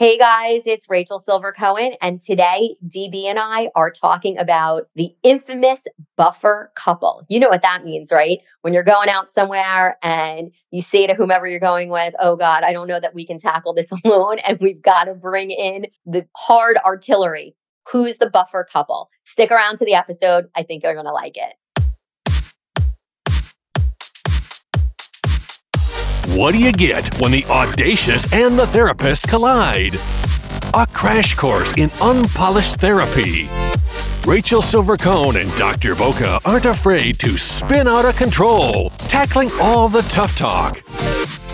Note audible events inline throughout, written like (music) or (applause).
Hey guys, it's Rachel Silver Cohen, and today DB and I are talking about the infamous buffer couple. You know what that means, right? When you're going out somewhere and you say to whomever you're going with, Oh God, I don't know that we can tackle this (laughs) alone, and we've got to bring in the hard artillery. Who's the buffer couple? Stick around to the episode. I think you're going to like it. What do you get when the audacious and the therapist collide? A crash course in unpolished therapy. Rachel Silver Cohen and Dr. Boca aren't afraid to spin out of control, tackling all the tough talk.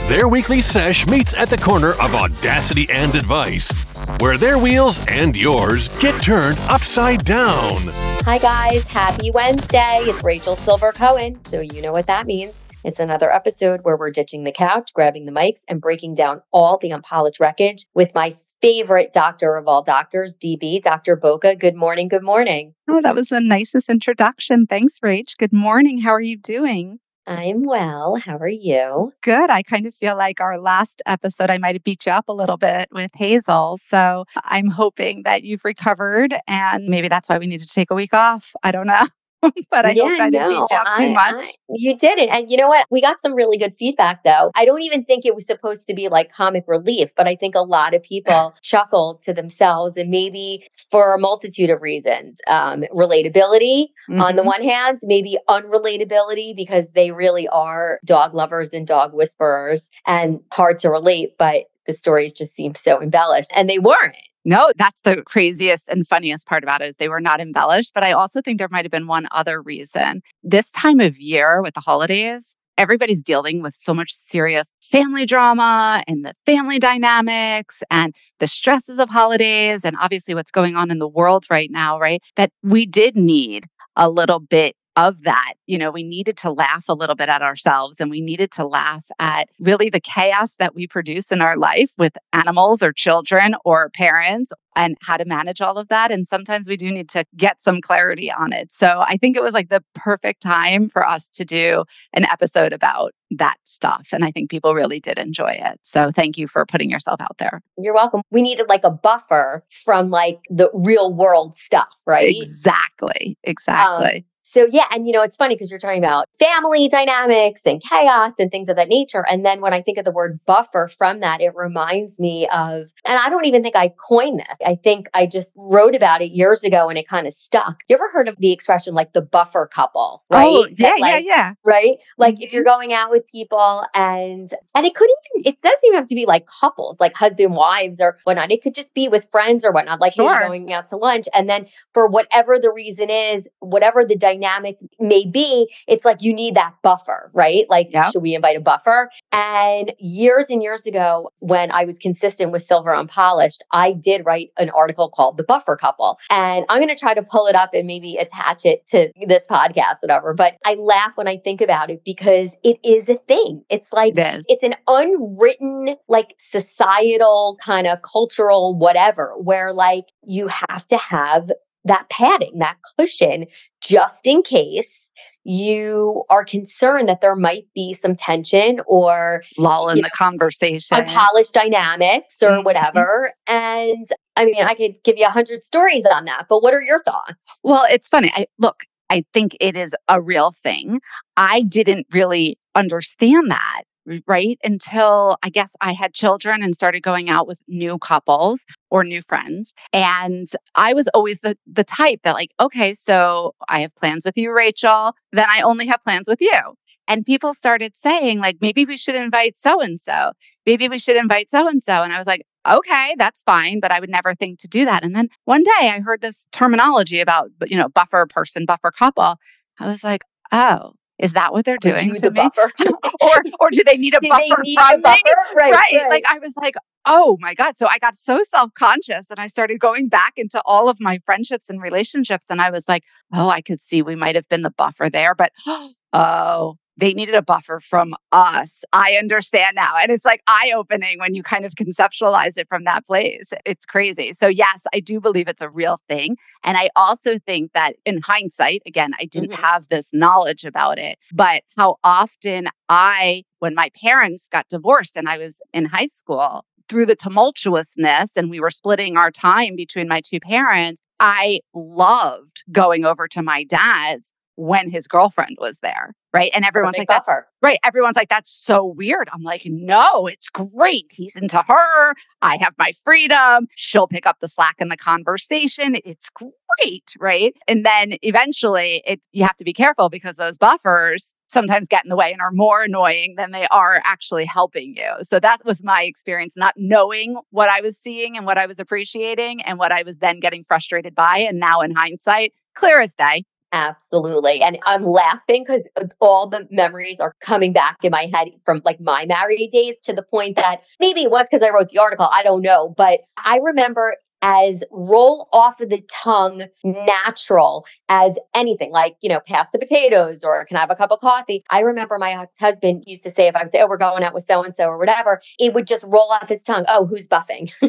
Their weekly sesh meets at the corner of audacity and advice, where their wheels and yours get turned upside down. Hi, guys. Happy Wednesday. It's Rachel Silver Cohen, so you know what that means. It's another episode where we're ditching the couch, grabbing the mics, and breaking down all the unpolished wreckage with my favorite doctor of all doctors, DB, Dr. Boca. Good morning. Good morning. Oh, that was the nicest introduction. Thanks, Rach. Good morning. How are you doing? I'm well. How are you? Good. I kind of feel like our last episode, I might have beat you up a little bit with Hazel. So I'm hoping that you've recovered and maybe that's why we need to take a week off. I don't know. (laughs) (laughs) but I yeah, hope I didn't no, beat you up too much. I, you didn't. And you know what? We got some really good feedback though. I don't even think it was supposed to be like comic relief, but I think a lot of people (laughs) chuckled to themselves and maybe for a multitude of reasons. Um, relatability mm-hmm. on the mm-hmm. one hand, maybe unrelatability because they really are dog lovers and dog whisperers and hard to relate, but the stories just seem so embellished and they weren't. No, that's the craziest and funniest part about it is they were not embellished. But I also think there might have been one other reason. This time of year with the holidays, everybody's dealing with so much serious family drama and the family dynamics and the stresses of holidays and obviously what's going on in the world right now, right? That we did need a little bit of that. You know, we needed to laugh a little bit at ourselves and we needed to laugh at really the chaos that we produce in our life with animals or children or parents and how to manage all of that. And sometimes we do need to get some clarity on it. So I think it was like the perfect time for us to do an episode about that stuff. And I think people really did enjoy it. So thank you for putting yourself out there. You're welcome. We needed like a buffer from like the real world stuff, right? Exactly. Exactly. Um, so yeah, and you know, it's funny because you're talking about family dynamics and chaos and things of that nature. And then when I think of the word buffer from that, it reminds me of, and I don't even think I coined this. I think I just wrote about it years ago and it kind of stuck. You ever heard of the expression like the buffer couple, right? Oh, yeah, that, like, yeah, yeah. Right? Like mm-hmm. if you're going out with people and and it could even it doesn't even have to be like couples, like husband, wives or whatnot. It could just be with friends or whatnot, like sure. hey, going out to lunch. And then for whatever the reason is, whatever the dynamic dynamic may be, it's like you need that buffer, right? Like, yep. should we invite a buffer? And years and years ago, when I was consistent with Silver Unpolished, I did write an article called The Buffer Couple. And I'm going to try to pull it up and maybe attach it to this podcast, whatever. But I laugh when I think about it because it is a thing. It's like, it it's an unwritten, like societal kind of cultural whatever, where like you have to have that padding, that cushion, just in case you are concerned that there might be some tension or lull in the know, conversation, unpolished dynamics or mm-hmm. whatever. And I mean, I could give you a hundred stories on that, but what are your thoughts? Well, it's funny. I look, I think it is a real thing. I didn't really understand that right until I guess I had children and started going out with new couples or new friends. And I was always the the type that like, okay, so I have plans with you, Rachel, then I only have plans with you. And people started saying like maybe we should invite so and so. Maybe we should invite so and so. And I was like, okay, that's fine, but I would never think to do that. And then one day I heard this terminology about, you know, buffer person, buffer couple. I was like, oh, is that what they're doing to the me? Buffer? (laughs) or or do they need a do buffer need from a buffer? me? Right, right. right. Like I was like, oh my God. So I got so self-conscious and I started going back into all of my friendships and relationships. And I was like, oh, I could see we might have been the buffer there, but (gasps) oh, they needed a buffer from us. I understand now. And it's like eye opening when you kind of conceptualize it from that place. It's crazy. So, yes, I do believe it's a real thing. And I also think that in hindsight, again, I didn't mm-hmm. have this knowledge about it, but how often I, when my parents got divorced and I was in high school, through the tumultuousness and we were splitting our time between my two parents, I loved going over to my dad's when his girlfriend was there. Right. And oh, everyone's like, that's right. Everyone's like, that's so weird. I'm like, no, it's great. He's into her. I have my freedom. She'll pick up the slack in the conversation. It's great. Right. And then eventually it you have to be careful because those buffers sometimes get in the way and are more annoying than they are actually helping you. So that was my experience, not knowing what I was seeing and what I was appreciating and what I was then getting frustrated by. And now in hindsight, clear as day, Absolutely. And I'm laughing because uh, all the memories are coming back in my head from like my married days to the point that maybe it was because I wrote the article. I don't know. But I remember as roll off of the tongue natural as anything, like, you know, pass the potatoes or can I have a cup of coffee? I remember my ex husband used to say, if I would say, oh, we're going out with so and so or whatever, it would just roll off his tongue. Oh, who's buffing? (laughs)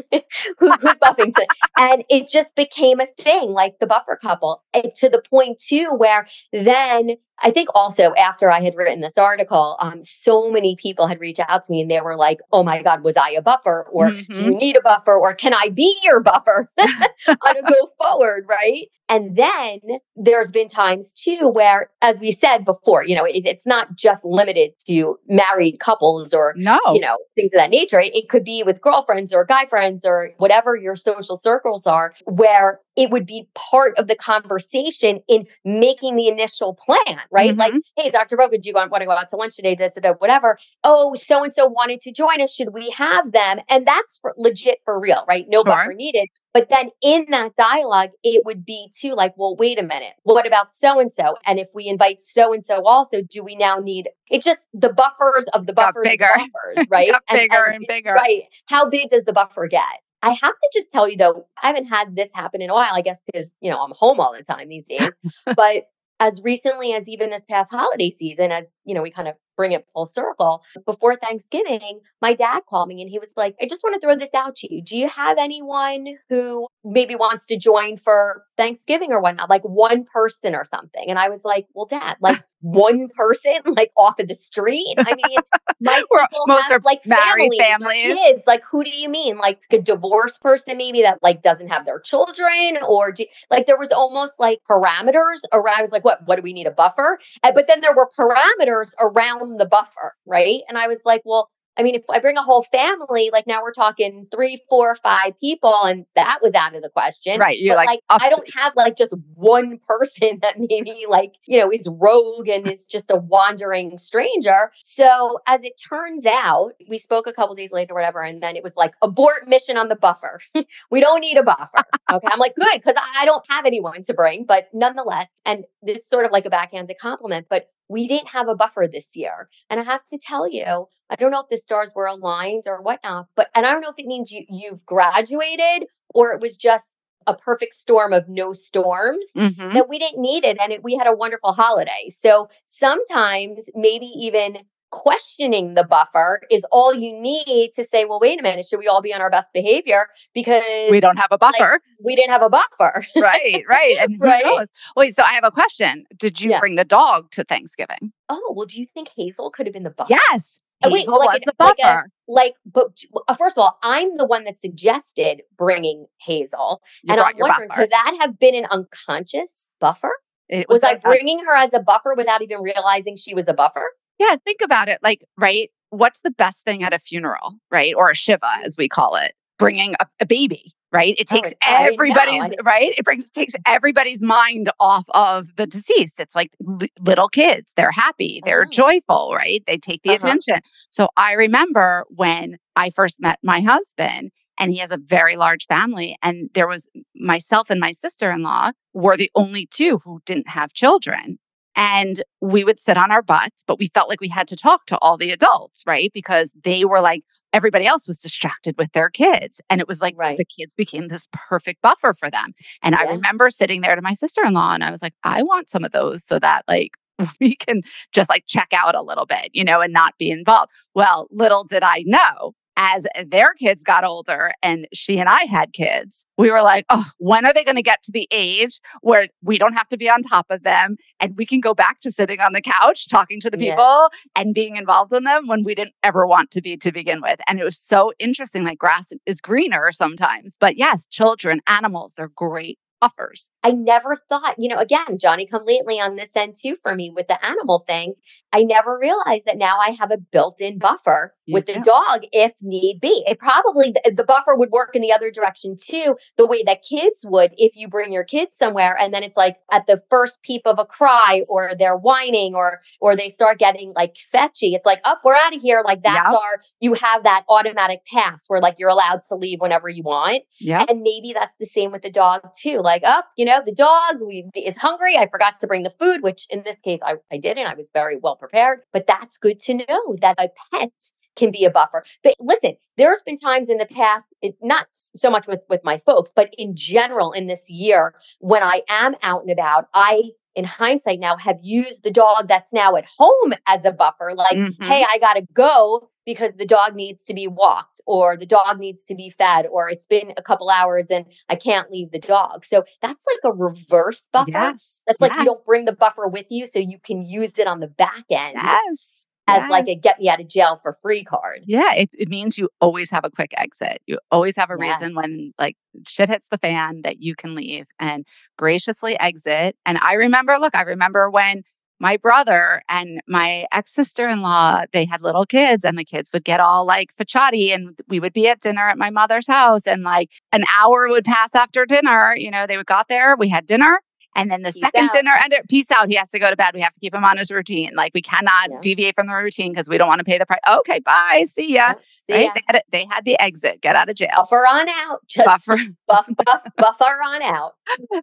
Who, who's buffing? To? and it just became a thing, like the buffer couple, and to the point too, where then I think also after I had written this article, um, so many people had reached out to me and they were like, oh my God, was I a buffer? Or mm-hmm. do you need a buffer? Or can I be your buffer (laughs) on a go forward? Right. And then there's been times too where, as we said before, you know, it, it's not just limited to married couples or, no. you know, things of that nature. It, it could be with girlfriends or guy friends or whatever your social circles are, where it would be part of the conversation in making the initial plan, right? Mm-hmm. Like, hey, Dr. Boca, do you want, want to go out to lunch today? Da, da, da, whatever. Oh, so and so wanted to join us. Should we have them? And that's for, legit for real, right? No sure. buffer needed. But then in that dialogue, it would be too like, well, wait a minute. What about so and so? And if we invite so and so also, do we now need it's just the buffers of the buffers, bigger. buffers (laughs) right? and, bigger and, and bigger. Right. How big does the buffer get? I have to just tell you though, I haven't had this happen in a while, I guess, because, you know, I'm home all the time these days. (laughs) but as recently as even this past holiday season, as, you know, we kind of bring it full circle, before Thanksgiving, my dad called me and he was like, I just want to throw this out to you. Do you have anyone who maybe wants to join for Thanksgiving or whatnot, like one person or something? And I was like, Well, dad, like (laughs) one person, like off of the street? I mean, my (laughs) people most have, are like married families, families. kids. Like, who do you mean? Like a divorced person, maybe that like doesn't have their children, or do, like there was almost like parameters around. I was like, what? What do we need a buffer? And, but then there were parameters around the buffer, right? And I was like, well, I mean, if I bring a whole family, like now we're talking three, four, five people, and that was out of the question. Right. You're but like, like I don't have like just one person (laughs) that maybe like, you know, is rogue and is just a wandering stranger. So as it turns out, we spoke a couple days later, whatever, and then it was like abort mission on the buffer. (laughs) we don't need a buffer. Okay. I'm like, good, because I don't have anyone to bring, but nonetheless, and this is sort of like a backhanded compliment, but we didn't have a buffer this year. And I have to tell you, I don't know if the stars were aligned or whatnot, but and I don't know if it means you you've graduated or it was just a perfect storm of no storms mm-hmm. that we didn't need it and it, we had a wonderful holiday. So sometimes maybe even questioning the buffer is all you need to say, well, wait a minute, should we all be on our best behavior? Because we don't have a buffer. Like, we didn't have a buffer. (laughs) right, right. And right? knows? Wait, so I have a question. Did you yeah. bring the dog to Thanksgiving? Oh, well, do you think Hazel could have been the buffer? Yes. Wait, like was the buffer. Like, a, like, but first of all, I'm the one that suggested bringing Hazel. You and I'm wondering, buffer. could that have been an unconscious buffer? It was, was I bringing her as a buffer without even realizing she was a buffer? Yeah, think about it. Like, right? What's the best thing at a funeral, right? Or a Shiva, as we call it? Bringing a, a baby, right? It takes oh, everybody's, right? It brings, takes everybody's mind off of the deceased. It's like li- little kids. They're happy. They're oh. joyful, right? They take the uh-huh. attention. So I remember when I first met my husband and he has a very large family. And there was myself and my sister in law were the only two who didn't have children. And we would sit on our butts, but we felt like we had to talk to all the adults, right? Because they were like, everybody else was distracted with their kids. And it was like right. the kids became this perfect buffer for them. And yeah. I remember sitting there to my sister in law and I was like, I want some of those so that like (laughs) we can just like check out a little bit, you know, and not be involved. Well, little did I know as their kids got older and she and I had kids, we were like, oh, when are they going to get to the age where we don't have to be on top of them and we can go back to sitting on the couch talking to the people yeah. and being involved in them when we didn't ever want to be to begin with? And it was so interesting. Like grass is greener sometimes, but yes, children, animals, they're great buffers. I never thought, you know, again, Johnny come lately on this end too for me with the animal thing. I never realized that now I have a built in buffer with the dog if need be. It probably, the buffer would work in the other direction too, the way that kids would if you bring your kids somewhere and then it's like at the first peep of a cry or they're whining or, or they start getting like fetchy. It's like, up, oh, we're out of here. Like that's yep. our, you have that automatic pass where like you're allowed to leave whenever you want. Yeah. And maybe that's the same with the dog too. Like, up, oh, you know, the dog we, is hungry. I forgot to bring the food, which in this case I, I did. And I was very well prepared. But that's good to know that a pet can be a buffer. But listen, there's been times in the past, it, not so much with with my folks, but in general in this year when I am out and about, I in hindsight now have used the dog that's now at home as a buffer like mm-hmm. hey i got to go because the dog needs to be walked or the dog needs to be fed or it's been a couple hours and i can't leave the dog so that's like a reverse buffer yes. that's like yes. you don't bring the buffer with you so you can use it on the back end yes as yes. like a get me out of jail for free card. Yeah, it, it means you always have a quick exit. You always have a reason when like shit hits the fan that you can leave and graciously exit. And I remember, look, I remember when my brother and my ex sister in law, they had little kids, and the kids would get all like fachati, and we would be at dinner at my mother's house, and like an hour would pass after dinner. You know, they would got there, we had dinner, and then the peace second out. dinner ended, peace out. He has to go to bed. We have to keep him on his routine. Like we cannot yeah. deviate from the routine because we don't want to pay the price. Okay, bye. See ya. See right? ya. They, had they had the exit. Get out of jail. Buffer on out. (laughs) Just buffer. buff, buff, buffer on out.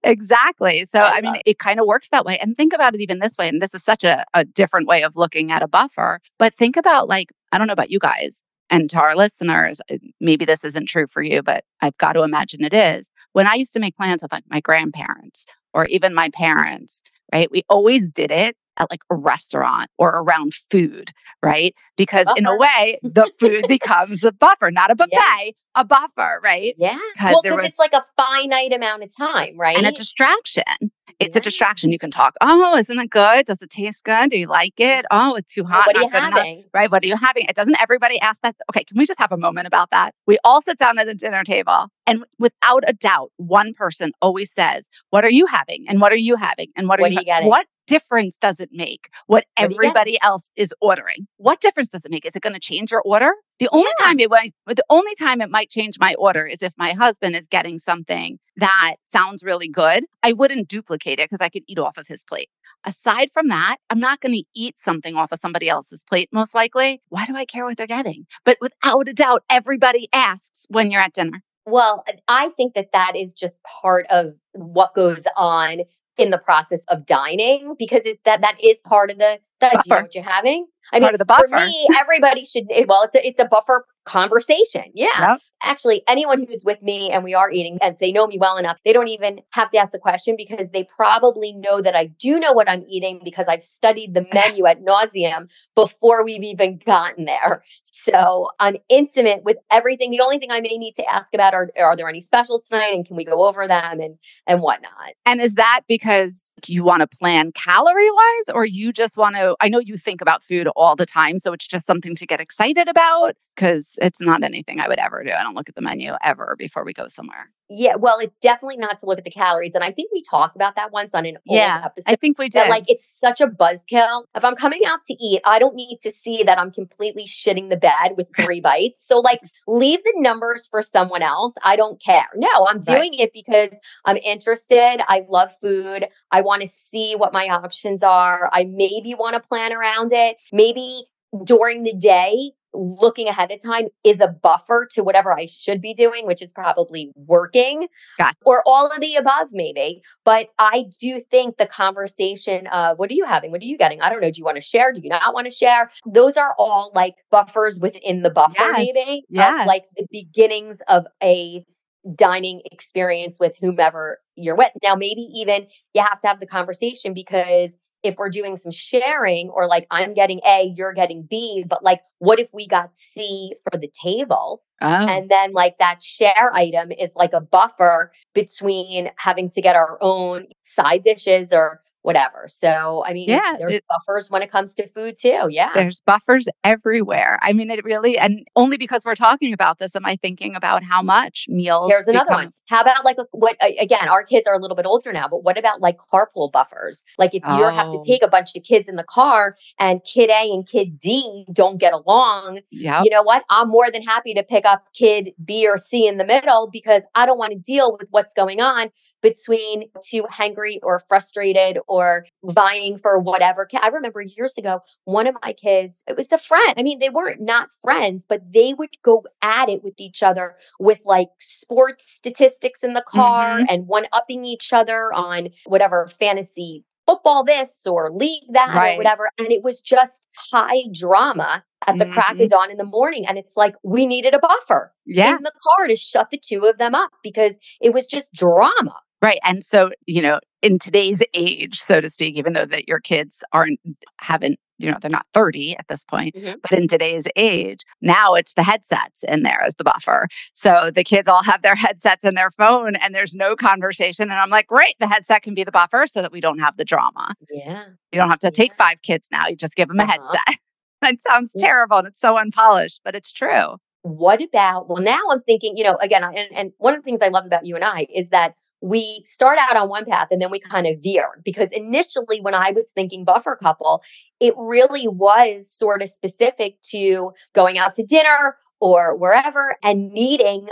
exactly. So, I, I mean, it kind of works that way. And think about it even this way. And this is such a, a different way of looking at a buffer. But think about like, I don't know about you guys and to our listeners, uh, maybe this isn't true for you, but I've got to imagine it is. When I used to make plans with like my grandparents or even my parents, right? We always did it at like a restaurant or around food, right? Because buffer. in a way, the food (laughs) becomes a buffer, not a buffet, yeah. a buffer, right? Yeah. Well, because it's like a finite amount of time, right? And a distraction. It's yeah. a distraction. You can talk. Oh, isn't it good? Does it taste good? Do you like it? Oh, it's too hot. What are you having? Enough. Right. What are you having? It doesn't everybody ask that. Okay, can we just have a moment about that? We all sit down at the dinner table, and without a doubt, one person always says, "What are you having? And what are you having? And what are what you, you getting? What difference does it make what, everybody else is ordering? What difference does it make? Is it going to change your order? The only yeah. time it might, the only time it might change my order is if my husband is getting something that sounds really good. I wouldn't duplicate it because I could eat off of his plate. Aside from that, I'm not going to eat something off of somebody else's plate, most likely. Why do I care what they're getting? But without a doubt, everybody asks when you're at dinner. Well, I think that that is just part of what goes on in the process of dining because it, that that is part of the that you know what you're having. I part mean, the buffer. for me, everybody should. Well, it's a it's a buffer conversation. Yeah. Yep. Actually, anyone who's with me and we are eating and they know me well enough, they don't even have to ask the question because they probably know that I do know what I'm eating because I've studied the (laughs) menu at nauseum before we've even gotten there. So I'm intimate with everything. The only thing I may need to ask about are are there any specials tonight and can we go over them and and whatnot. And is that because you want to plan calorie wise or you just want to I know you think about food all the time so it's just something to get excited about because it's not anything I would ever do. I don't look at the menu ever before we go somewhere. Yeah, well, it's definitely not to look at the calories. And I think we talked about that once on an yeah, old episode. I think we did. like it's such a buzzkill. If I'm coming out to eat, I don't need to see that I'm completely shitting the bed with (laughs) three bites. So like leave the numbers for someone else. I don't care. No, I'm doing right. it because I'm interested. I love food. I want to see what my options are. I maybe want to plan around it. Maybe during the day, looking ahead of time is a buffer to whatever I should be doing, which is probably working Got or all of the above, maybe. But I do think the conversation of what are you having? What are you getting? I don't know. Do you want to share? Do you not want to share? Those are all like buffers within the buffer, yes. maybe. Yes. like the beginnings of a dining experience with whomever you're with. Now, maybe even you have to have the conversation because if we're doing some sharing or like I'm getting A, you're getting B, but like what if we got C for the table? Oh. And then like that share item is like a buffer between having to get our own side dishes or whatever. So, I mean, yeah, there's it, buffers when it comes to food too. Yeah. There's buffers everywhere. I mean, it really, and only because we're talking about this, am I thinking about how much meals. Here's another become- one. How about like what, again, our kids are a little bit older now, but what about like carpool buffers? Like if you have to oh. take a bunch of kids in the car and kid A and kid D don't get along, yep. you know what? I'm more than happy to pick up kid B or C in the middle because I don't want to deal with what's going on between too hangry or frustrated or vying for whatever. I remember years ago, one of my kids, it was a friend. I mean, they weren't not friends, but they would go at it with each other with like sports statistics in the car mm-hmm. and one upping each other on whatever fantasy football this or league that right. or whatever. And it was just high drama at the mm-hmm. crack of mm-hmm. dawn in the morning. And it's like we needed a buffer yeah. in the car to shut the two of them up because it was just drama. Right. And so, you know, in today's age, so to speak, even though that your kids aren't, haven't, you know, they're not 30 at this point, mm-hmm. but in today's age, now it's the headsets in there as the buffer. So the kids all have their (laughs) headsets and their phone and there's no conversation. And I'm like, great, the headset can be the buffer so that we don't have the drama. Yeah. You don't have to yeah. take five kids now. You just give them a uh-huh. headset. (laughs) that sounds yeah. terrible and it's so unpolished, but it's true. What about, well, now I'm thinking, you know, again, and, and one of the things I love about you and I is that we start out on one path and then we kind of veer because initially when I was thinking buffer couple, it really was sort of specific to going out to dinner or wherever and needing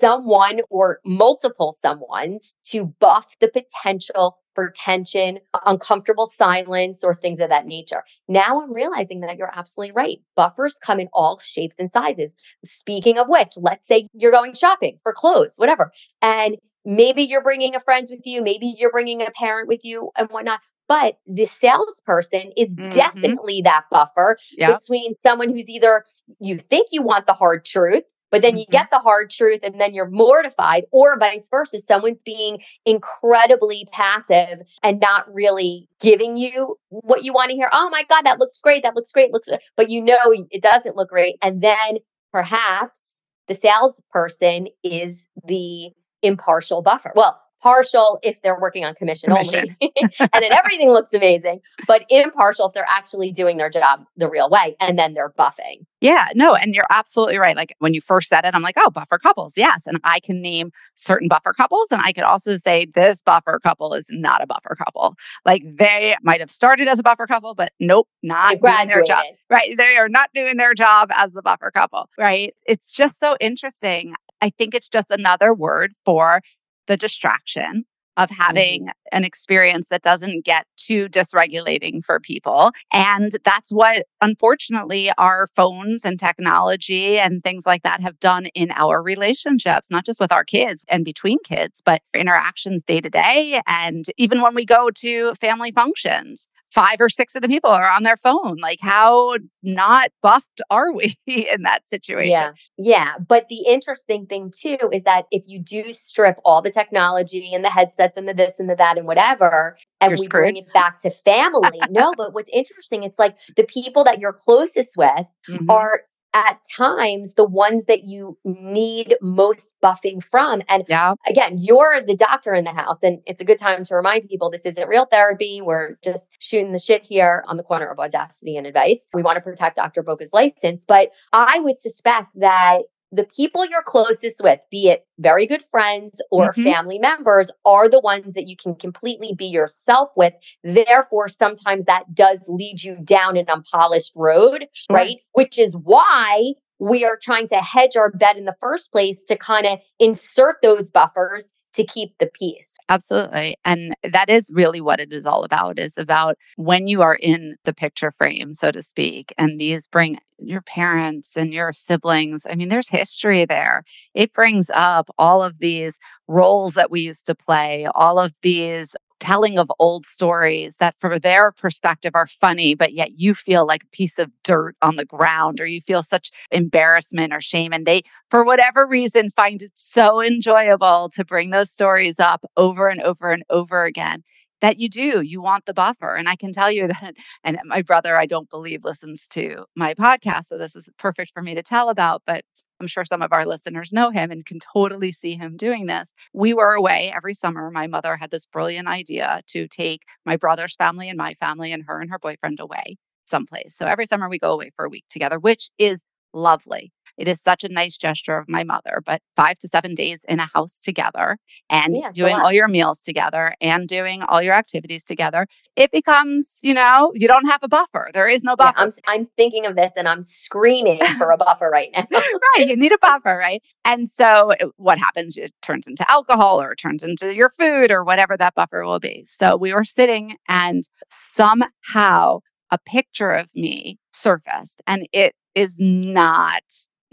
someone or multiple someones to buff the potential for tension, uncomfortable silence, or things of that nature. Now I'm realizing that you're absolutely right. Buffers come in all shapes and sizes. Speaking of which, let's say you're going shopping for clothes, whatever, and Maybe you're bringing a friend with you, maybe you're bringing a parent with you and whatnot. But the salesperson is mm-hmm. definitely that buffer yep. between someone who's either you think you want the hard truth, but then mm-hmm. you get the hard truth and then you're mortified, or vice versa. Someone's being incredibly passive and not really giving you what you want to hear. Oh my God, that looks great. That looks great. Looks, but you know it doesn't look great. And then perhaps the salesperson is the impartial buffer. Well, partial if they're working on commission, commission. only. (laughs) and then everything looks amazing, but impartial if they're actually doing their job the real way and then they're buffing. Yeah, no, and you're absolutely right. Like when you first said it, I'm like, oh, buffer couples. Yes. And I can name certain buffer couples. And I could also say this buffer couple is not a buffer couple. Like they might have started as a buffer couple, but nope, not doing their job. Right. They are not doing their job as the buffer couple. Right. It's just so interesting. I think it's just another word for the distraction of mm-hmm. having an experience that doesn't get too dysregulating for people. And that's what, unfortunately, our phones and technology and things like that have done in our relationships, not just with our kids and between kids, but interactions day to day. And even when we go to family functions, five or six of the people are on their phone. Like, how not buffed are we (laughs) in that situation? Yeah. Yeah. But the interesting thing, too, is that if you do strip all the technology and the headsets and the this and the that and whatever, and you're we screwed. bring it back to family, no, but what's interesting, it's like the people that you're closest with (laughs) mm-hmm. are at times the ones that you need most buffing from. And yeah. again, you're the doctor in the house. And it's a good time to remind people this isn't real therapy. We're just shooting the shit here on the corner of audacity and advice. We want to protect Dr. Boca's license. But I would suspect that the people you're closest with, be it very good friends or mm-hmm. family members, are the ones that you can completely be yourself with. Therefore, sometimes that does lead you down an unpolished road, right? Which is why we are trying to hedge our bet in the first place to kind of insert those buffers to keep the peace. Absolutely. And that is really what it is all about is about when you are in the picture frame, so to speak, and these bring your parents and your siblings. I mean, there's history there. It brings up all of these roles that we used to play, all of these telling of old stories that from their perspective are funny, but yet you feel like a piece of dirt on the ground or you feel such embarrassment or shame. And they, for whatever reason, find it so enjoyable to bring those stories up over and over and over again. that you do. You want the buffer. And I can tell you (laughs) that, and my brother, I don't believe, listens to my podcast. So this is perfect for me to tell about. But I'm sure some of our listeners know him and can totally see him doing this. We were away every summer. My mother had this brilliant idea to take my brother's family and my family and her and her boyfriend away someplace. So every summer we go away for a week together, which is lovely. It is such a nice gesture of my mother, but five to seven days in a house together and yeah, doing all your meals together and doing all your activities together, it becomes, you know, you don't have a buffer. There is no buffer. Yeah, I'm, I'm thinking of this and I'm screaming for a buffer right (laughs) now. right. You need a buffer, right? And so what happens? It turns into alcohol or it turns into your food or whatever that buffer will be. So we were sitting and somehow a picture of me surfaced and it is not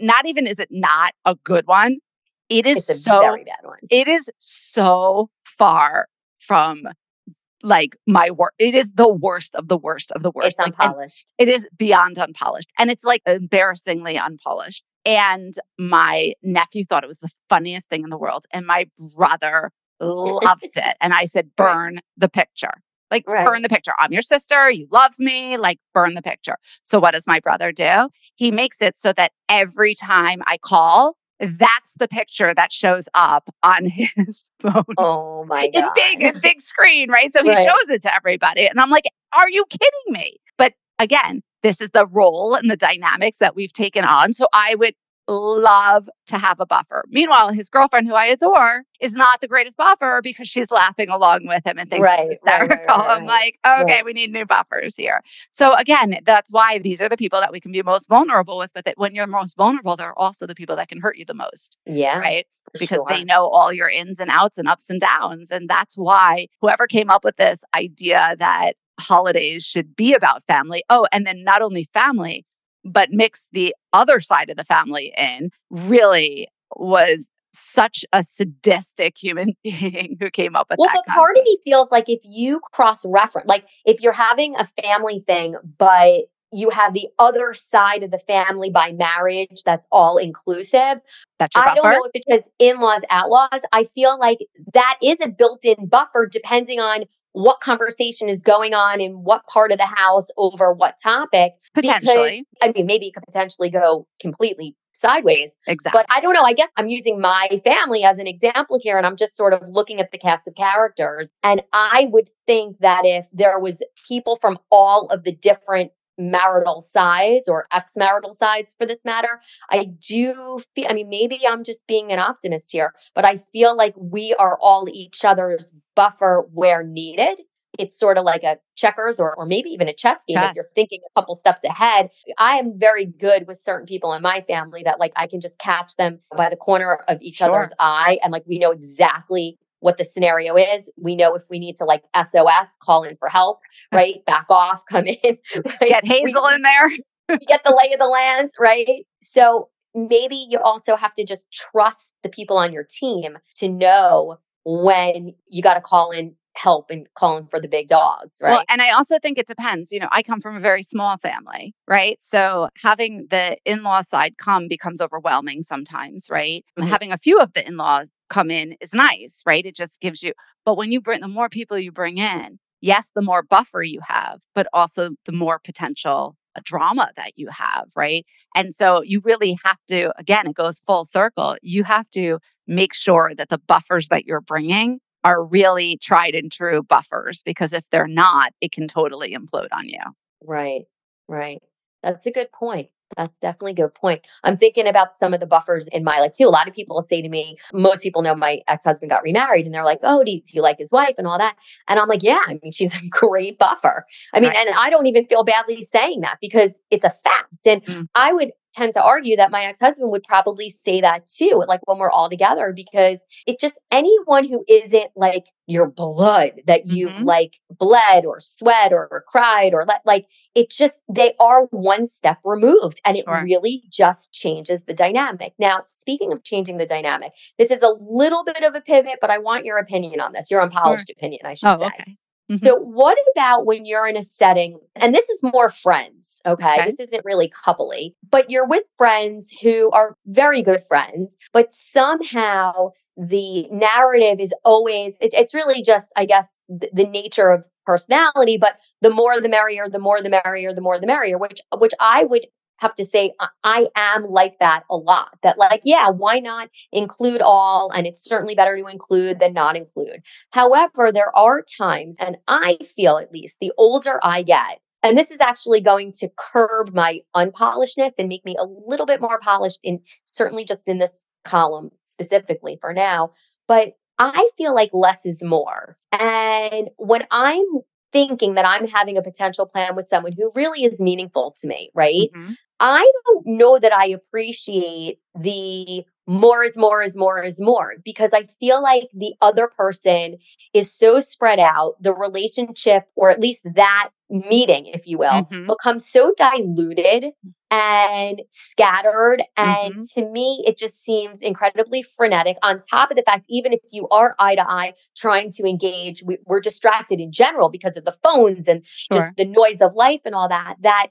not even is it not a good one. It is so very bad one. It is so far from like my work. It is the worst of the worst of the worst. It's like, unpolished. It is beyond unpolished. And it's like embarrassingly unpolished. And my nephew thought it was the funniest thing in the world. And my brother loved (laughs) it. And I said, burn the picture. Like, right. burn the picture. I'm your sister. You love me. Like, burn the picture. So, what does my brother do? He makes it so that every time I call, that's the picture that shows up on (laughs) his phone. Oh my god! In big, in big screen, right? So he right. shows it to everybody, and I'm like, "Are you kidding me?" But again, this is the role and the dynamics that we've taken on. So I would love to have a buffer. Meanwhile, his girlfriend, who I adore, is not the greatest buffer because she's laughing along with him and thinks right, hysterical. Right, right, I'm like, okay, we need new buffers here. So again, that's why these are the people that we can be most vulnerable with. But that when you're most vulnerable, they're also the people that can hurt you the most. Yeah. Right. Because sure. they know all your ins and outs and ups and downs. And that's why whoever came up with this idea that holidays should be about family. Oh, and then not only family, but mix the other side of the family in really was such a sadistic human (laughs) being who came up with well, that. Well, but part of me feels like if you cross reference, like if you're having a family thing, but you have the other side of the family by marriage that's all inclusive. That's your I don't know if because in laws, outlaws, I feel like that is a built in buffer depending on what conversation is going on in what part of the house over what topic. Potentially. Because, I mean, maybe it could potentially go completely sideways. Exactly. But I don't know. I guess I'm using my family as an example here, and I'm just sort of looking at the cast of characters. And I would think that if there was people from all of the different marital sides or ex marital sides for this matter. I do feel, I mean, maybe I'm just being an optimist here, but I feel like we are all each other's buffer where needed. It's sort of like a checkers or, or maybe even a chess game if you're thinking a couple steps ahead. I am very good with certain people in my family that like I can just catch them by the corner of each sure. other's eye and like we know exactly what the scenario is. We know if we need to like SOS, call in for help, (laughs) right? Back off, come in. (laughs) Right? Get Hazel we, in there. (laughs) get the lay of the land, right? So maybe you also have to just trust the people on your team to know when you got to call in help and calling for the big dogs, right? Well, and I also think it depends. You know, I come from a very small family, right? So having the in law side come becomes overwhelming sometimes, right? Mm-hmm. Having a few of the in laws come in is nice, right? It just gives you, but when you bring the more people you bring in, yes, the more buffer you have, but also the more potential uh, drama that you have, right? And so you really have to, again, it goes full circle. You have to make sure that the buffers that you're bringing are really tried and true buffers because if they're not, it can totally implode on you. Right, right. That's a good point. That's definitely a good point. I'm thinking about some of the buffers in my life too. A lot of people will say to me, most people know my ex husband got remarried and they're like, oh, do you, do you, like his wife and all that? And I'm like, yeah, I mean, she's (laughs) a great buffer. I mean, right. and I don't even feel badly saying that because it's a fact. And mm. I would tend to argue that my ex-husband would probably say that too like when we're all together because it just anyone who isn't like your blood that you've mm-hmm. like bled or sweat or, or cried or let like it just they are one step removed and it sure. really just changes the dynamic now speaking of changing the dynamic this is a little bit of a pivot but i want your opinion on this your unpolished sure. opinion i should oh, say okay. Mm-hmm. So, what about when you're in a setting, and this is more friends, okay? okay? This isn't really coupley, but you're with friends who are very good friends, but somehow the narrative is always, it, it's really just, I guess, the, the nature of personality, but the more the merrier, the more the merrier, the more the merrier, which, which I would have to say I am like that a lot. That like, yeah, why not include all? And it's certainly better to include than not include. However, there are times, and I feel at least the older I get, and this is actually going to curb my unpolishedness and make me a little bit more polished in certainly just in this column specifically for now. But I feel like less is more. And when I'm thinking that I'm having a potential plan with someone who really is meaningful to me, right? Mm-hmm. I don't know that I appreciate the more is more is more is more because I feel like the other person is so spread out. The relationship, or at least that meeting, if you will, mm-hmm. becomes so diluted and scattered. And mm-hmm. to me, it just seems incredibly frenetic. On top of the fact, even if you are eye to eye trying to engage, we, are distracted in general because of the phones and sure. just the noise of life and all that, that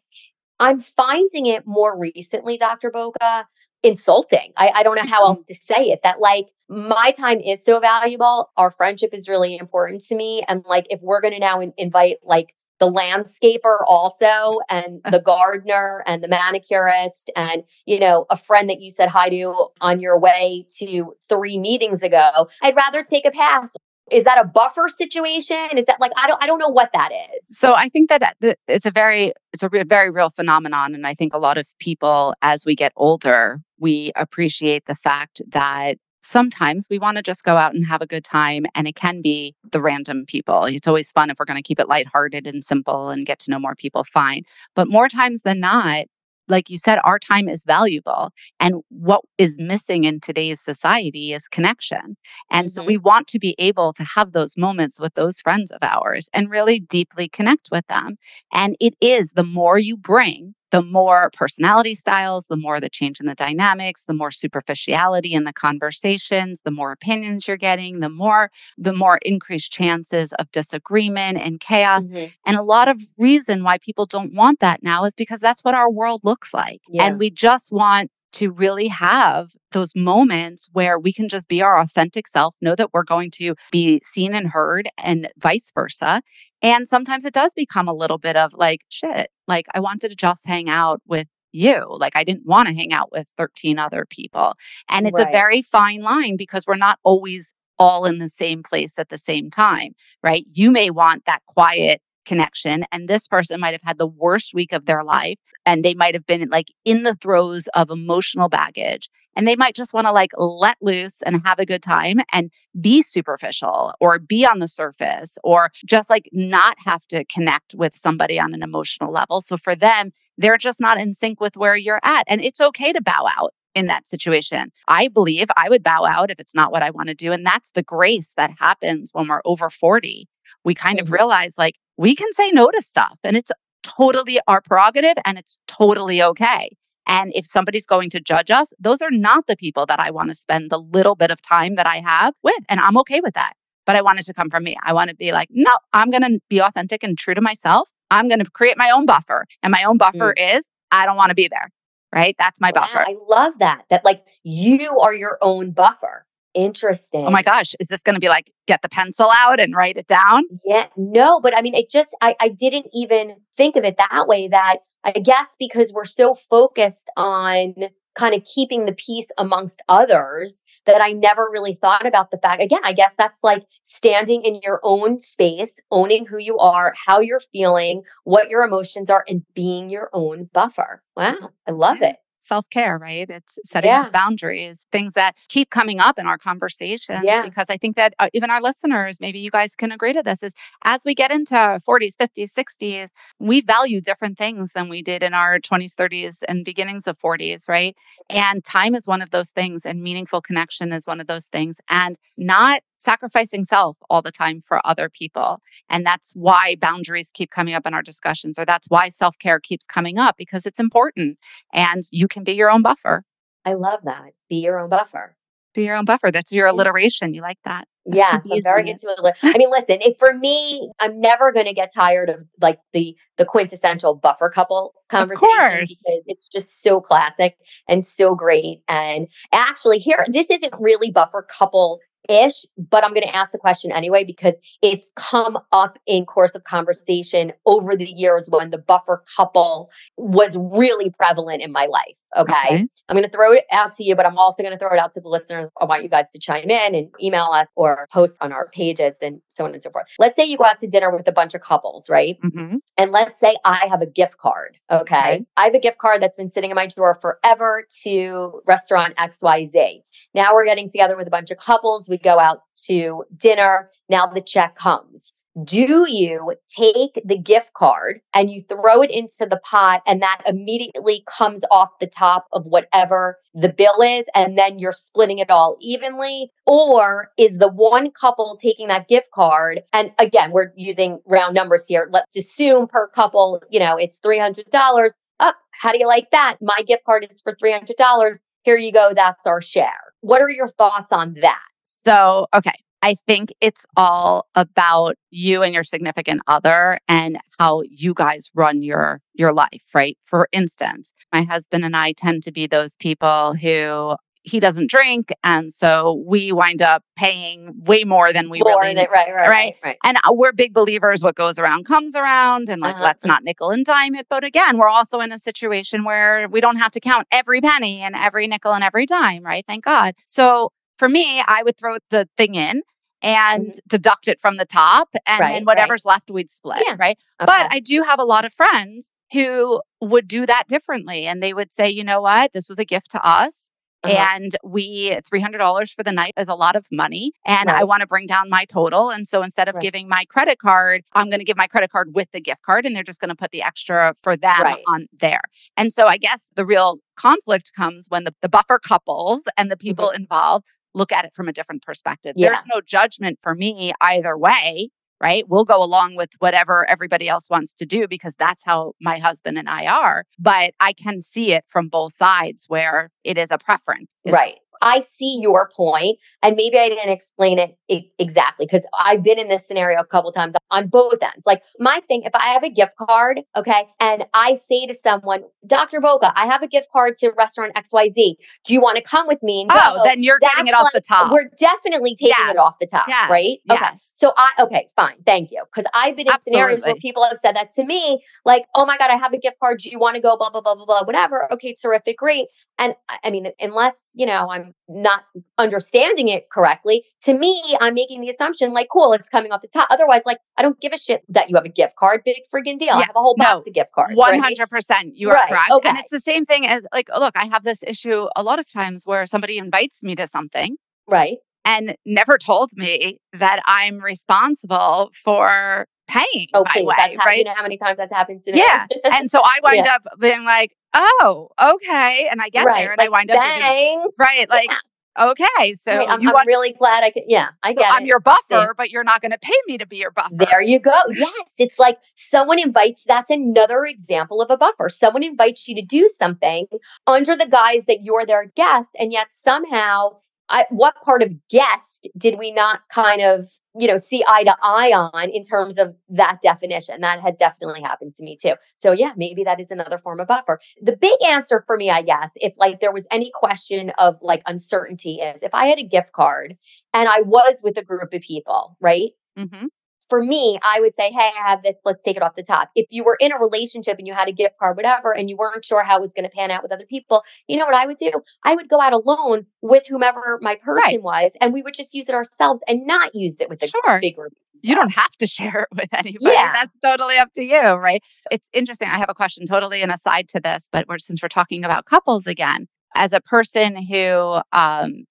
I'm finding it more recently, Dr. Boca, insulting. I, I don't know how else mm-hmm. to say it. That like my time is so valuable. Our friendship is really important to me. And like if we're going to now in, invite like the landscaper also and uh-huh. the gardener and the manicurist and you know a friend that you said hi to on your way to three meetings ago i'd rather take a pass. Is that a buffer situation? Is that like i don't i don't know what that is. So i think that it's a very it's a very real phenomenon and i think a lot of people as we get older we appreciate the fact that sometimes we want to just go out and have a good time and it can be the random people it's always fun if we're going to keep it lighthearted and simple and get to know more people fine but more times than not like you said, our time is valuable. And what is missing in today's society is connection. And mm-hmm. so we want to be able to have those moments with those friends of ours and really deeply connect with them. And it is the more you bring, the more personality styles, the more the change in the dynamics, the more superficiality in the conversations, the more opinions you're getting, the more the more increased chances of disagreement and chaos. Mm-hmm. And a lot of reason why people don't want that now is because that's what our world looks like. Yeah. And we just want to really have those moments where we can just be our authentic self, know that we're going to be seen and heard, and vice versa. And sometimes it does become a little bit of like, shit, like I wanted to just hang out with you. Like I didn't want to hang out with 13 other people. And it's right. a very fine line because we're not always all in the same place at the same time, right? You may want that quiet connection and this person might have had the worst week of their life and they might have been like in the throes of emotional baggage and they might just want to like let loose and have a good time and be superficial or be on the surface or just like not have to connect with somebody on an emotional level. So for them, they're just not in sync with where you're at. And it's okay to bow out in that situation. I believe I would bow out if it's not what I want to do. And that's the grace that happens when we're over 40. We kind of mm-hmm. realize like we can say no to stuff and it's totally our prerogative and it's totally okay. And if somebody's going to judge us, those are not the people that I want to spend the little bit of time that I have with. And I'm okay with that. But I want it to come from me. I want to be like, no, I'm going to be authentic and true to myself. I'm going to create my own buffer. And my own buffer mm. is I don't want to be there. Right. That's my wow, buffer. I love that. That like you are your own buffer. Interesting. Oh my gosh, is this going to be like get the pencil out and write it down? Yeah, no, but I mean, it just, I, I didn't even think of it that way. That I guess because we're so focused on kind of keeping the peace amongst others that I never really thought about the fact. Again, I guess that's like standing in your own space, owning who you are, how you're feeling, what your emotions are, and being your own buffer. Wow, I love it self care, right? It's setting yeah. those boundaries, things that keep coming up in our conversations. Yeah. Because I think that uh, even our listeners, maybe you guys can agree to this, is as we get into 40s, 50s, 60s, we value different things than we did in our 20s, 30s, and beginnings of 40s, right? And time is one of those things, and meaningful connection is one of those things. And not sacrificing self all the time for other people. And that's why boundaries keep coming up in our discussions, or that's why self care keeps coming up because it's important and you can be your own buffer. I love that. Be your own buffer. Be your own buffer. That's your alliteration. You like that? Yeah, I'm very into it. I mean, listen, if for me, I'm never going to get tired of like the the quintessential buffer couple conversation because it's just so classic and so great. And actually, here, this isn't really buffer couple ish, but I'm going to ask the question anyway because it's come up in course of conversation over the years when the buffer couple was really prevalent in my life. Okay. okay. I'm going to throw it out to you, but I'm also going to throw it out to the listeners. I want you guys to chime in and email us or post on our pages and so on and so forth. Let's say you go out to dinner with a bunch of couples, right? Mm-hmm. And let's say I have a gift card. Okay? okay. I have a gift card that's been sitting in my drawer forever to restaurant XYZ. Now we're getting together with a bunch of couples. We go out to dinner. Now the check comes do you take the gift card and you throw it into the pot and that immediately comes off the top of whatever the bill is and then you're splitting it all evenly? Or is the one couple taking that gift card and again we're using round numbers here let's assume per couple you know it's $300 up oh, how do you like that? My gift card is for $300 here you go that's our share. What are your thoughts on that? So okay I think it's all about you and your significant other and how you guys run your your life, right? For instance, my husband and I tend to be those people who he doesn't drink and so we wind up paying way more than we more really than, right, right, right, right, and uh, we're big believers what goes around comes around and like uh-huh. let's not nickel and dime it but again we're also in a situation where we don't have to count every penny and every nickel and every dime right thank god so for me, I would throw the thing in and mm-hmm. deduct it from the top and right, then whatever's right. left we'd split yeah. right okay. but i do have a lot of friends who would do that differently and they would say you know what this was a gift to us uh-huh. and we $300 for the night is a lot of money and right. i want to bring down my total and so instead of giving my credit card i'm going to give my credit card with the gift card and they're just going to put the extra for them on there and so i guess the real conflict comes when the, the buffer couples and the people mm-hmm. involved look at it from a different perspective. Yeah. There's no judgment for me either way, right? We'll go along with whatever everybody else wants to do because that's how my husband and I are. But I can see it from both sides where it is a preference. Right. I see your point, and maybe I didn't explain it exactly because I've been in this scenario a couple times on both ends. Like my thing, if I have a gift card, okay, and I say to someone, Dr. Boca, I have a gift card to restaurant XYZ. Do you want to come with me? oh, go? then you're getting it off like, the top. We're definitely taking yes. it off the top, yes. right? Yes. Okay. So I okay, fine, thank you. Because I've been in Absolutely. scenarios where people have said that to me, like, oh my God, I have a gift card. Do you want to go? Blah, blah, blah, blah, blah, whatever. Okay, terrific, great. And I mean, unless, you know, I'm not understanding it correctly, to me, I'm making the assumption like, cool, it's coming off the top. Otherwise, like, I don't give a shit that you have a gift card. Big friggin' deal. Yeah, I have a whole box no, of gift cards. 100%. Right? You are right, correct. Okay. And it's the same thing as like, look, I have this issue a lot of times where somebody invites me to something. Right. And never told me that I'm responsible for paying. Oh, please. Way, that's how, right? You know how many times that's happened to me? Yeah. and so I (laughs) wind yeah. up being like, oh, okay. And I get right. there and like, I wind up giving, right. Like, yeah. Okay, so I am I'm really glad I could. Yeah, I get so I'm your buffer, but you're not going to pay me to be your buffer. There you go. Yes, it's like someone invites. That's another example of a buffer. Someone invites you to do something under the guise that you're their guest, and yet somehow I, what part of guest did we not kind of, you know, see eye to eye on in terms of that definition? That has definitely happened to me too. So yeah, maybe that is another form of buffer. The big answer for me, I guess, if like there was any question of like uncertainty is if I had a gift card and I was with a group of people, right? Mm-hmm for me, I would say, Hey, I have this, let's take it off the top. If you were in a relationship and you had a gift card, whatever, and you weren't sure how it was going to pan out with other people, you know what I would do? I would go out alone with whomever my person right. was, and we would just use it ourselves and not use it with a sure. big group. You don't have to (laughs) share it with anybody. Yeah. That's totally up to you, right? It's interesting. I have a question totally an aside to this, but we're, since we're talking about couples again, as a person who um,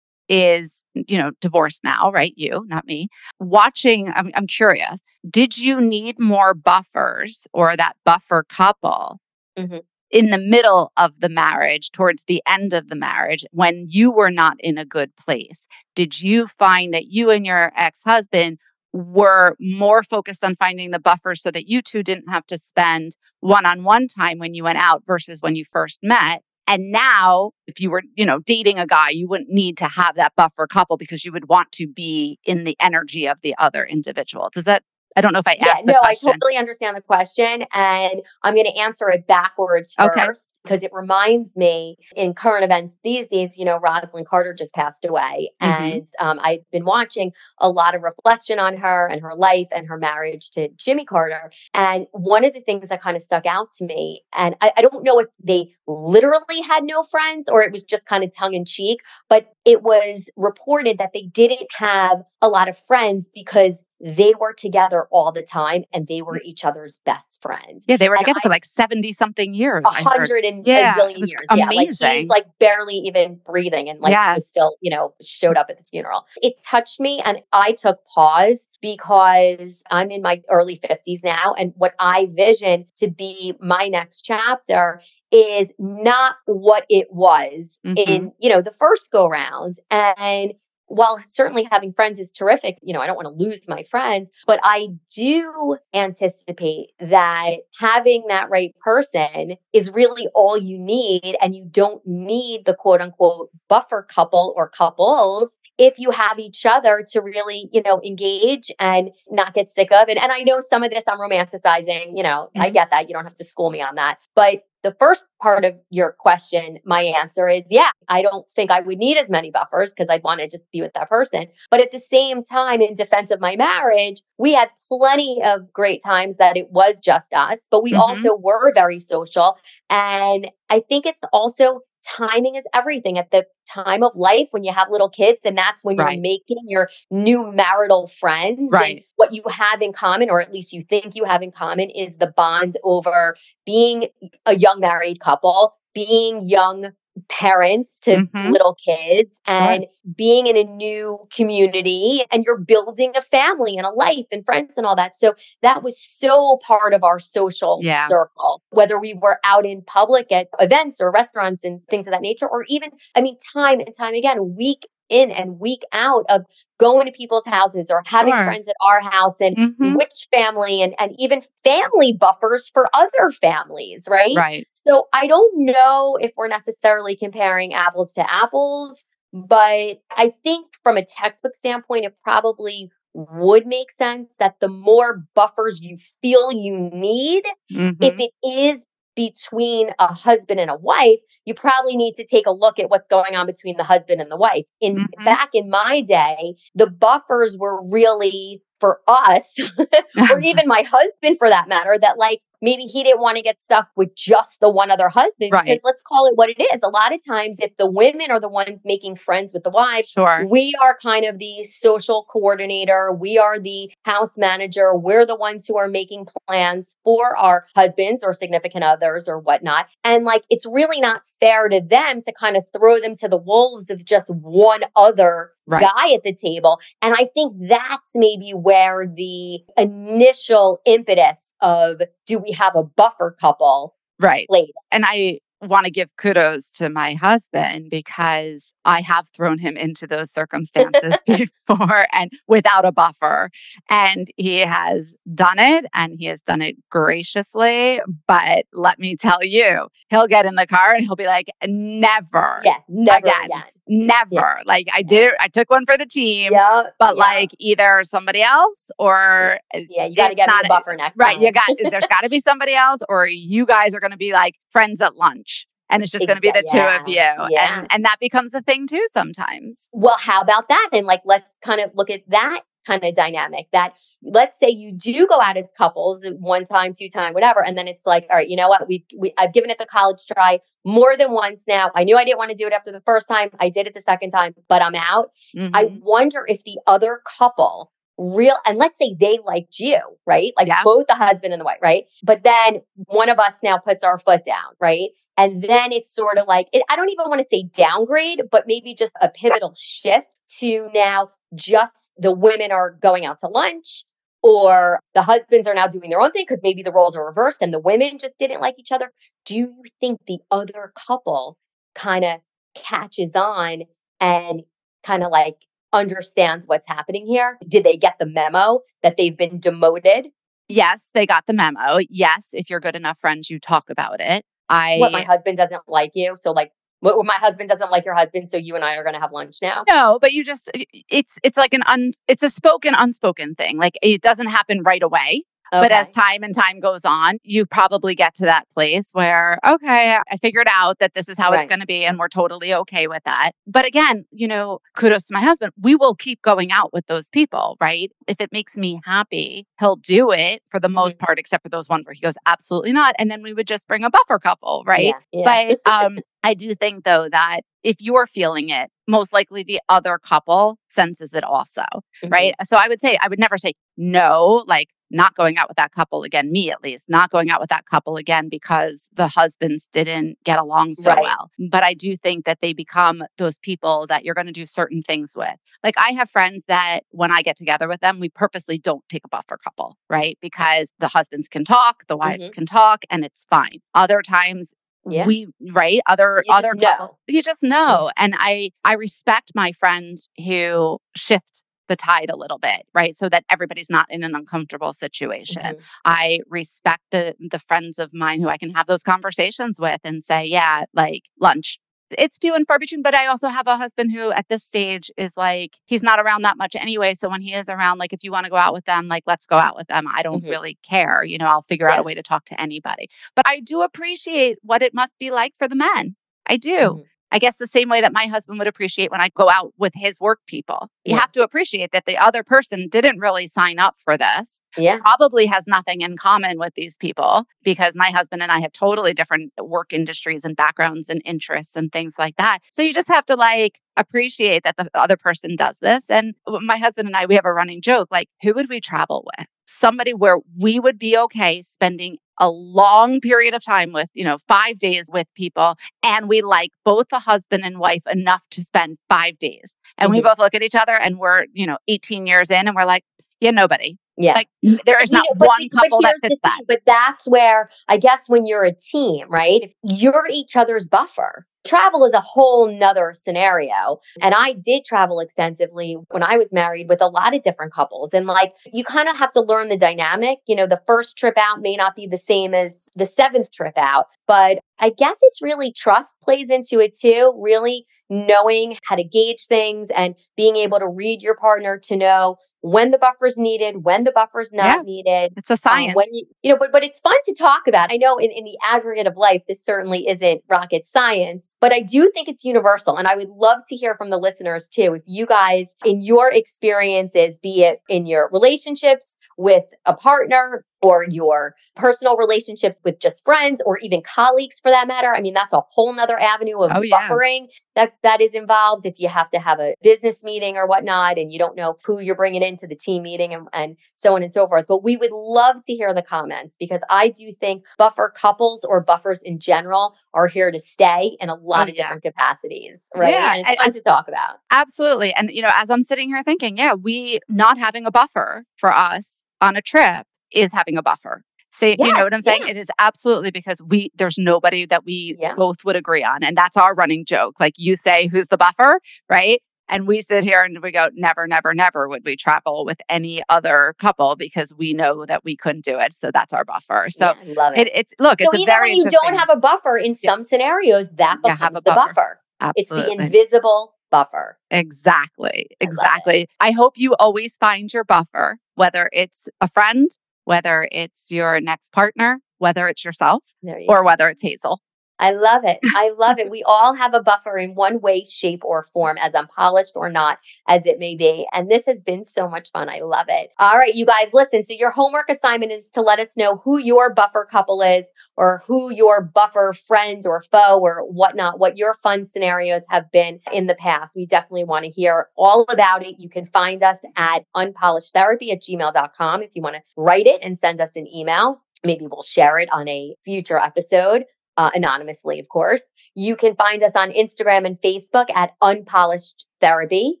is, you know, divorced now, right? You, not me. Watching, I'm, I'm curious, did you need more buffers or that buffer couple mm-hmm. in the middle of the marriage, towards the end of the marriage, when you were not in a good place? Did you find that you and your ex husband were more focused on finding the buffer so that you two didn't have to spend one on one time when you went out versus when you first met? And now, if you were, you know, dating a guy, you wouldn't need to have that buffer couple because you would want to be in the energy of the other individual. Does that I don't know if I asked. Yeah, no, question. I totally understand the question, and I'm going to answer it backwards Okay. first because it reminds me in current events these days. You know, Rosalynn Carter just passed away, Mhm. and um, I've been watching a lot of reflection on her and her life and her marriage to Jimmy Carter. And one of the things that kind of stuck out to me, and I, I don't know if they literally had no friends or it was just kind of tongue in cheek, but it was reported that they didn't have a lot of friends because they were together all the time and they were each other's best friends. Yeah, they were And together I- for like 70 something years. A hundred and Yeah, a zillion years. Yeah, like amazing. he's like barely even breathing and like Yes. was still, you know, showed up at the funeral. It touched me and I took pause because I'm in my early 50s now. And what I vision to be my next chapter is not what it was Mhm. in, you know, the first go round. And while certainly having friends is terrific, you know, I don't want to lose my friends, but I do anticipate that having that right person is really all you need. And you don't need the quote unquote buffer couple or couples if you have each other to really, you know, engage and not get sick of it. And I know some of this I'm romanticizing, you know, I Mhm. get that. You don't have to school me on that. But the first part of your question, my answer is yeah, I don't think I would need as many buffers because I'd want to just be with that person. But at the same time, in defense of my marriage, we had plenty of great times that it was just us, but we Mhm. also were very social. And I think it's also timing is everything at the time of life when you have little kids and that's when you're making your new marital friends and Right. what you have in common or at least you think you have in common is the bond over being a young married couple being young parents to Mhm. little kids and being in a new community and you're building a family and a life and friends and all that. So that was so part of our social Yeah. circle, whether we were out in public at events or restaurants and things of that nature, or even, I mean, time and time again, week in and week out of going to people's houses or having Sure. friends at our house and Mhm. which family and, and even family buffers for other families, right? Right. So I don't know if we're necessarily comparing apples to apples, but I think from a textbook standpoint, it probably would make sense that the more buffers you feel you need, Mhm. if it is between a husband and a wife, you probably need to take a look at what's going on between the husband and the wife. In Mhm. back in my day, the buffers were really for us (laughs) or (laughs) even my husband for that matter that like maybe he didn't want to get stuck with just the one other husband Right. because let's call it what it is a lot of times if the women are the ones making friends with the wives Sure. we are kind of the social coordinator. We are the house manager. We're the ones who are making plans for our husbands or significant others or whatnot. And like, it's really not fair to them to kind of throw them to the wolves of just one other Right. guy at the table. And I think that's maybe where the initial impetus of do we have a buffer couple Right. played. And I want to give kudos to my husband because I have thrown him into those circumstances (laughs) before and without a buffer. And he has done it and he has done it graciously. But let me tell you, he'll get in the car and he'll be like, never, Yeah, never Again. again. Never. Like I did it, I took one for the team. Yeah. But yeah. like either somebody else or yeah, you got to get a buffer next Right. time. You got there's got to be somebody else, or you guys are going to be like friends at lunch, and it's just going to be the Exa- two of you, yeah. and and that becomes a thing too sometimes. well, how about that? And like, let's kind of look at that kind of dynamic that let's say you do go out as couples one time, two time, whatever. And then it's like, all right, you know what? We, we, I've given it the college try more than once now. I knew I didn't want to do it after the first time. I did it the second time, but I'm out. I Mhm. wonder if the other couple real and let's say they liked you, right? Like Yeah. both the husband and the wife, right? But then one of us now puts our foot down, right? And then it's sort of like it, I don't even want to say downgrade, but maybe just a pivotal shift to now just the women are going out to lunch or the husbands are now doing their own thing because maybe the roles are reversed and the women just didn't like each other. Do you think the other couple kind of catches on and kind of like understands what's happening here? Did they get the memo that they've been demoted? Yes, they got the memo. Yes, if you're good enough friends, you talk about it. I what my husband doesn't like you. So like what, my husband doesn't like your husband, so you and I are going to have lunch now. No, but you just it's it's like an un it's a spoken unspoken thing. Like it doesn't happen right away. Okay. But as time and time goes on, you probably get to that place where, okay, I figured out that this is how right. it's going to be and we're totally okay with that. But again, you know, kudos to my husband. We will keep going out with those people, right? If it makes me happy, he'll do it for the mm-hmm. most part, except for those ones where he goes, absolutely not. And then we would just bring a buffer couple, right? Yeah, yeah. But um, I do think though that if you're feeling it, most likely the other couple senses it also, mm-hmm. right? So I would say, I would never say no, like not going out with that couple again, me at least, not going out with that couple again because the husbands didn't get along so right. well. But I do think that they become those people that you're going to do certain things with. Like I have friends that when I get together with them, we purposely don't take a buffer couple, right? Because the husbands can talk, the wives mm-hmm. can talk, and it's fine. Other times yeah. we right other you other couples, you just know and i i respect my friends who shift the tide a little bit, right? So that everybody's not in an uncomfortable situation. Mm-hmm. I respect the the friends of mine who I can have those conversations with and say, yeah, like lunch. It's few and far between, but I also have a husband who at this stage is like, he's not around that much anyway. So when he is around, like, if you want to go out with them, like, let's go out with them. I don't mm-hmm. really care. You know, I'll figure yeah. out a way to talk to anybody. But I do appreciate what it must be like for the men. I do. Mm-hmm. I guess the same way that my husband would appreciate when I go out with his work people. You yeah. have to appreciate that the other person didn't really sign up for this. Yeah. Probably has nothing in common with these people because my husband and I have totally different work industries and backgrounds and interests and things like that. So you just have to like appreciate that the other person does this. And my husband and I, we have a running joke like, who would we travel with? Somebody where we would be okay spending a long period of time with, you know, five days with people. And we like both the husband and wife enough to spend five days. And mm-hmm. we both look at each other and we're, you know, 18 years in and we're like, yeah, nobody. Yeah. Like there is not know, one couple that fits that. But that's where I guess when you're a team, right? If you're each other's buffer. Travel is a whole nother scenario. Mm-hmm. And I did travel extensively when I was married with a lot of different couples. And like you kind of have to learn the dynamic. You know, the first trip out may not be the same as the seventh trip out, but I guess it's really trust plays into it too. Really knowing how to gauge things and being able to read your partner to know when the buffer's needed, when the buffer's not yeah, needed. It's a science. Um, when you, you know, but but it's fun to talk about. I know in, in the aggregate of life, this certainly isn't rocket science, but I do think it's universal. And I would love to hear from the listeners too. If you guys, in your experiences, be it in your relationships, with a partner or your personal relationships with just friends or even colleagues for that matter. I mean, that's a whole nother avenue of oh, buffering yeah. that, that is involved if you have to have a business meeting or whatnot and you don't know who you're bringing into the team meeting and, and so on and so forth. But we would love to hear the comments because I do think buffer couples or buffers in general are here to stay in a lot oh, of yeah. different capacities, right? Yeah. And it's and, fun to talk about. Absolutely. And, you know, as I'm sitting here thinking, yeah, we not having a buffer for us on a trip is having a buffer. Say, yes, you know what I'm saying? Yeah. It is absolutely because we there's nobody that we yeah. both would agree on. And that's our running joke. Like you say, who's the buffer, right? And we sit here and we go, never, never, never would we travel with any other couple because we know that we couldn't do it. So that's our buffer. So yeah, love it. it. It's look, so it's even very when you don't have a buffer in some scenarios, that becomes the buffer. buffer. Absolutely. It's the invisible buffer. Exactly. Exactly. I, I hope you always find your buffer, whether it's a friend, whether it's your next partner, whether it's yourself, you or whether it's Hazel. I love it. (laughs) I love it. We all have a buffer in one way, shape, or form, as unpolished or not as it may be. And this has been so much fun. I love it. All right, you guys, listen. So, your homework assignment is to let us know who your buffer couple is, or who your buffer friend or foe or whatnot, what your fun scenarios have been in the past. We definitely want to hear all about it. You can find us at unpolishedtherapy at gmail.com if you want to write it and send us an email. Maybe we'll share it on a future episode uh, anonymously, of course. You can find us on Instagram and Facebook at Unpolished Therapy.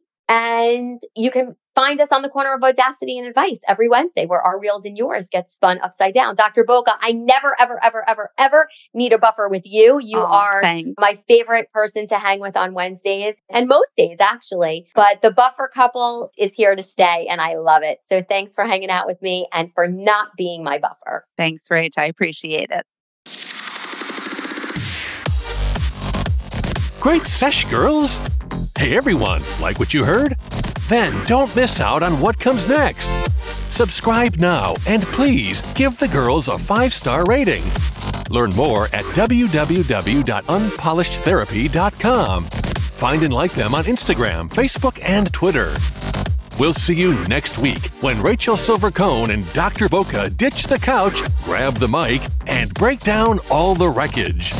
And you can find us on the corner of Audacity and Advice every Wednesday, where our reels and yours get spun upside down. Dr. Boca, I never, ever, ever, ever, ever need a buffer with you. You oh, are thanks. my favorite person to hang with on Wednesdays and most days, actually. But the buffer couple is here to stay, and I love it. So thanks for hanging out with me and for not being my buffer. Thanks, Rach. I appreciate it. Great sesh, girls! Hey everyone, like what you heard? Then don't miss out on what comes next. Subscribe now and please give the girls a five star rating. Learn more at www.unpolishedtherapy.com. Find and like them on Instagram, Facebook, and Twitter. We'll see you next week when Rachel Silvercone and Dr. Boca ditch the couch, grab the mic, and break down all the wreckage.